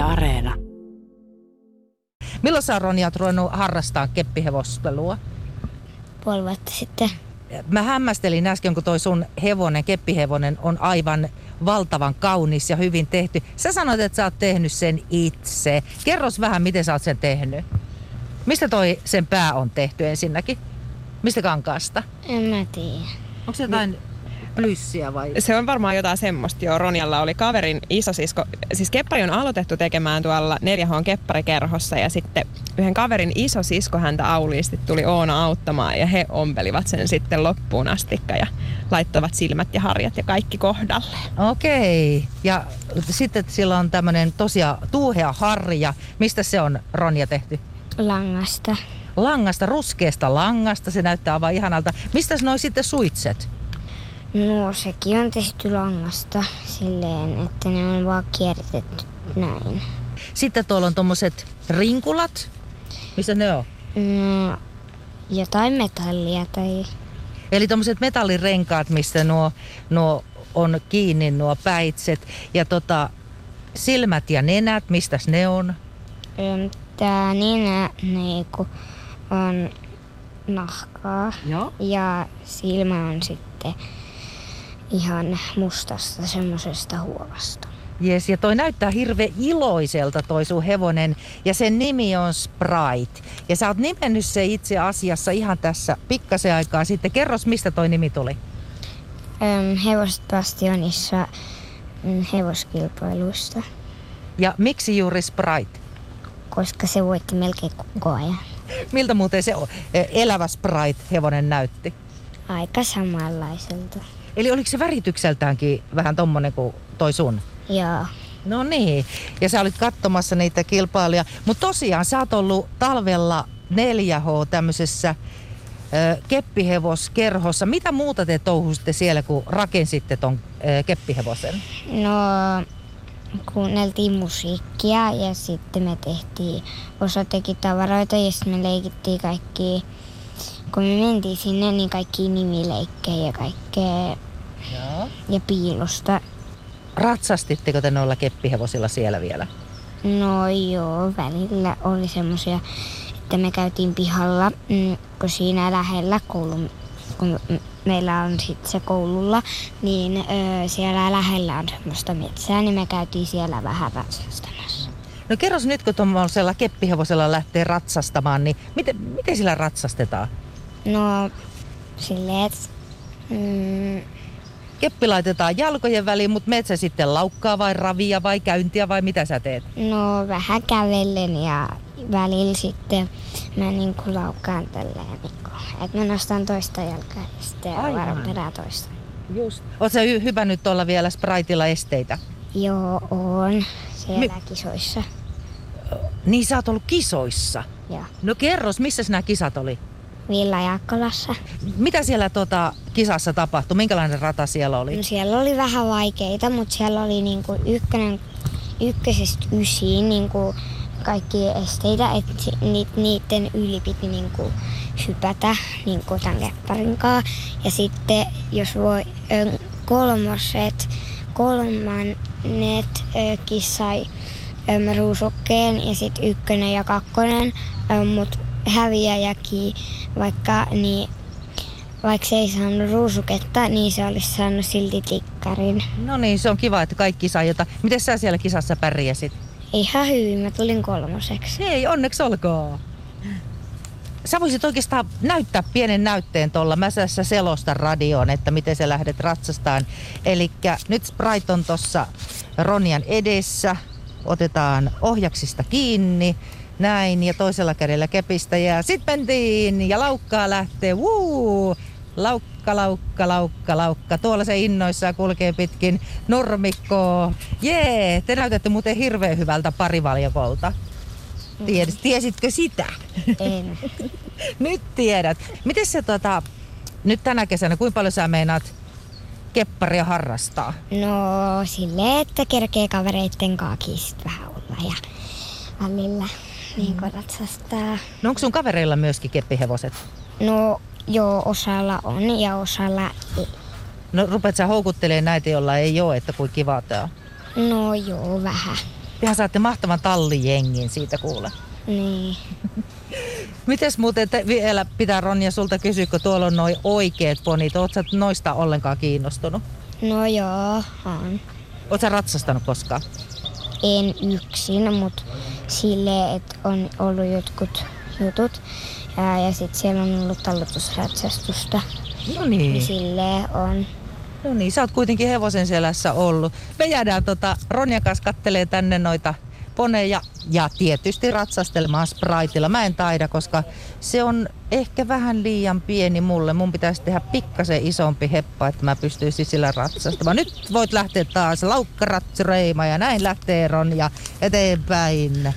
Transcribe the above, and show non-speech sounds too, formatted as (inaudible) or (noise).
Yle Areena. Milloin sä Ronja oot ruvennut harrastaa keppihevostelua? puoli vuotta sitten. Mä hämmästelin äsken, kun toi sun hevonen, keppihevonen, on aivan valtavan kaunis ja hyvin tehty. Sä sanoit, että sä oot tehnyt sen itse. Kerros vähän, miten sä oot sen tehnyt. Mistä toi sen pää on tehty ensinnäkin? Mistä kankaasta? En mä tiedä. Onko se jotain plyssiä vai? Se on varmaan jotain semmoista jo. Ronjalla oli kaverin isosisko. Siis keppari on aloitettu tekemään tuolla 4H kepparikerhossa ja sitten yhden kaverin isosisko häntä auliisti tuli Oona auttamaan ja he ompelivat sen sitten loppuun astikka ja laittavat silmät ja harjat ja kaikki kohdalle. Okei. Ja sitten sillä on tämmönen tosiaan tuuhea harja. Mistä se on Ronja tehty? Langasta. Langasta, ruskeasta langasta. Se näyttää aivan ihanalta. Mistä noi sitten suitset? No sekin on tehty langasta silleen, että ne on vaan kierrätetty näin. Sitten tuolla on tommoset rinkulat. Missä ne on? No, jotain metallia tai... Eli tommoset metallirenkaat, mistä nuo, nuo on kiinni nuo päitset. Ja tota, silmät ja nenät, mistä ne on? Tää nenä niinku on nahkaa Joo. ja silmä on sitten ihan mustasta semmosesta huovasta. Jes, ja toi näyttää hirveän iloiselta toi sun hevonen, ja sen nimi on Sprite. Ja sä oot nimennyt se itse asiassa ihan tässä pikkasen aikaa sitten. Kerros, mistä toi nimi tuli? Öm, hevoset Bastionissa mm, hevoskilpailuista, Ja miksi juuri Sprite? koska se voitti melkein koko ajan. Miltä muuten se eh, elävä Sprite-hevonen näytti? Aika samanlaiselta. Eli oliko se väritykseltäänkin vähän tommonen kuin toi sun? Joo. No niin, ja sä olit katsomassa niitä kilpailuja. Mutta tosiaan sä oot ollut talvella 4H tämmöisessä ö, keppihevoskerhossa. Mitä muuta te touhusitte siellä, kun rakensitte ton ö, keppihevosen? No, kuunneltiin musiikkia ja sitten me tehtiin, osa teki tavaroita ja sitten me leikittiin kaikki, kun me mentiin sinne, niin kaikki nimileikkejä ja kaikkea Joo. ja piilosta. Ratsastitteko te noilla keppihevosilla siellä vielä? No joo, välillä oli semmoisia, että me käytiin pihalla, mm, kun siinä lähellä koulun, kun meillä on sitten se koululla, niin ö, siellä lähellä on semmoista metsää, niin me käytiin siellä vähän ratsastamassa. No kerros nyt, kun tuommoisella keppihevosella lähtee ratsastamaan, niin miten, miten sillä ratsastetaan? No silleen, että mm, Keppi laitetaan jalkojen väliin, mutta metsä sitten laukkaa vai ravia vai käyntiä vai mitä sä teet? no vähän kävellen ja välillä sitten mä niinku laukkaan tälleen, niinku, että mä nostan toista jalkaa ja sitten varon perää toista. Just. Oot sä hy- hypännyt tuolla vielä Spritella esteitä? Joo, on siellä kisoissa. Niin sä oot ollut kisoissa. Joo. No kerros, missä nämä kisat oli? Villa Jaakkolassa. Mitä siellä tota, kisassa tapahtui? Minkälainen rata siellä oli? No siellä oli vähän vaikeita, mutta siellä oli niinku ykkönen, ykkösestä ysiin niinku kaikki esteitä, että ni, niiden yli piti niinku hypätä niinku tämän kepparin kanssa. Ja sitten jos voi kolmoset, kolmannet kissai ruusukkeen ja sitten ykkönen ja kakkonen, ö, mut häviäjäkin vaikka niin vaikka se ei saanut ruusuketta, niin se olisi saanut silti tikkarin. No niin, se on kiva, että kaikki saa jotain. Miten sä siellä kisassa pärjäsit? Ihan hyvin, mä tulin kolmoseksi. Hei, onneksi olkoon. Sä voisit oikeastaan näyttää pienen näytteen tuolla. Mä tässä selostan radioon, että miten sä lähdet ratsastaan. Eli nyt Sprite on tuossa Ronjan edessä. Otetaan ohjaksista kiinni. Näin, ja toisella kädellä kepistä. Ja sit mentiin, ja laukkaa lähtee. Wuu! Laukka, laukka, laukka, laukka. Tuolla se innoissaan kulkee pitkin nurmikkoa. Jee, te näytätte muuten hirveän hyvältä parivaljakolta. Tiedät, tiesitkö sitä? En. (laughs) Nyt tiedät. Miten se tota, nyt tänä kesänä, kuinka paljon sä meinaat kepparia harrastaa? No silleen, että kerkee kavereitten kaakin sit vähän olla ja välillä niin kuin ratsastaa. No onko sun kavereilla myöskin keppihevoset? No joo, osalla on ja osalla ei. No rupeat sä houkuttelemaan näitä, joilla ei ole, että kuin kiva tää on. No joo, vähän. Tehän saatte mahtavan tallijengin siitä kuule. Niin. (laughs) Mites muuten te vielä pitää Ronja sulta kysyä, kun tuolla on noin oikeat ponit. Oot sä noista ollenkaan kiinnostunut? No joo, on. Oot sä ratsastanut koskaan? En yksin, mutta silleen, että on ollut jotkut jutut. Ja, ja sitten siellä on ollut talletusratsastusta. No Niin niin. silleen on. No niin, sä oot kuitenkin hevosen selässä ollut. Me jäädään tota, Ronja kanssa kattelee tänne noita poneja ja tietysti ratsastelemaan Spriteilla. Mä en taida, koska se on ehkä vähän liian pieni mulle. Mun pitäisi tehdä pikkasen isompi heppa, että mä pystyisin sillä ratsastamaan. Nyt voit lähteä taas laukkaratsureima ja näin lähtee Ronja eteenpäin.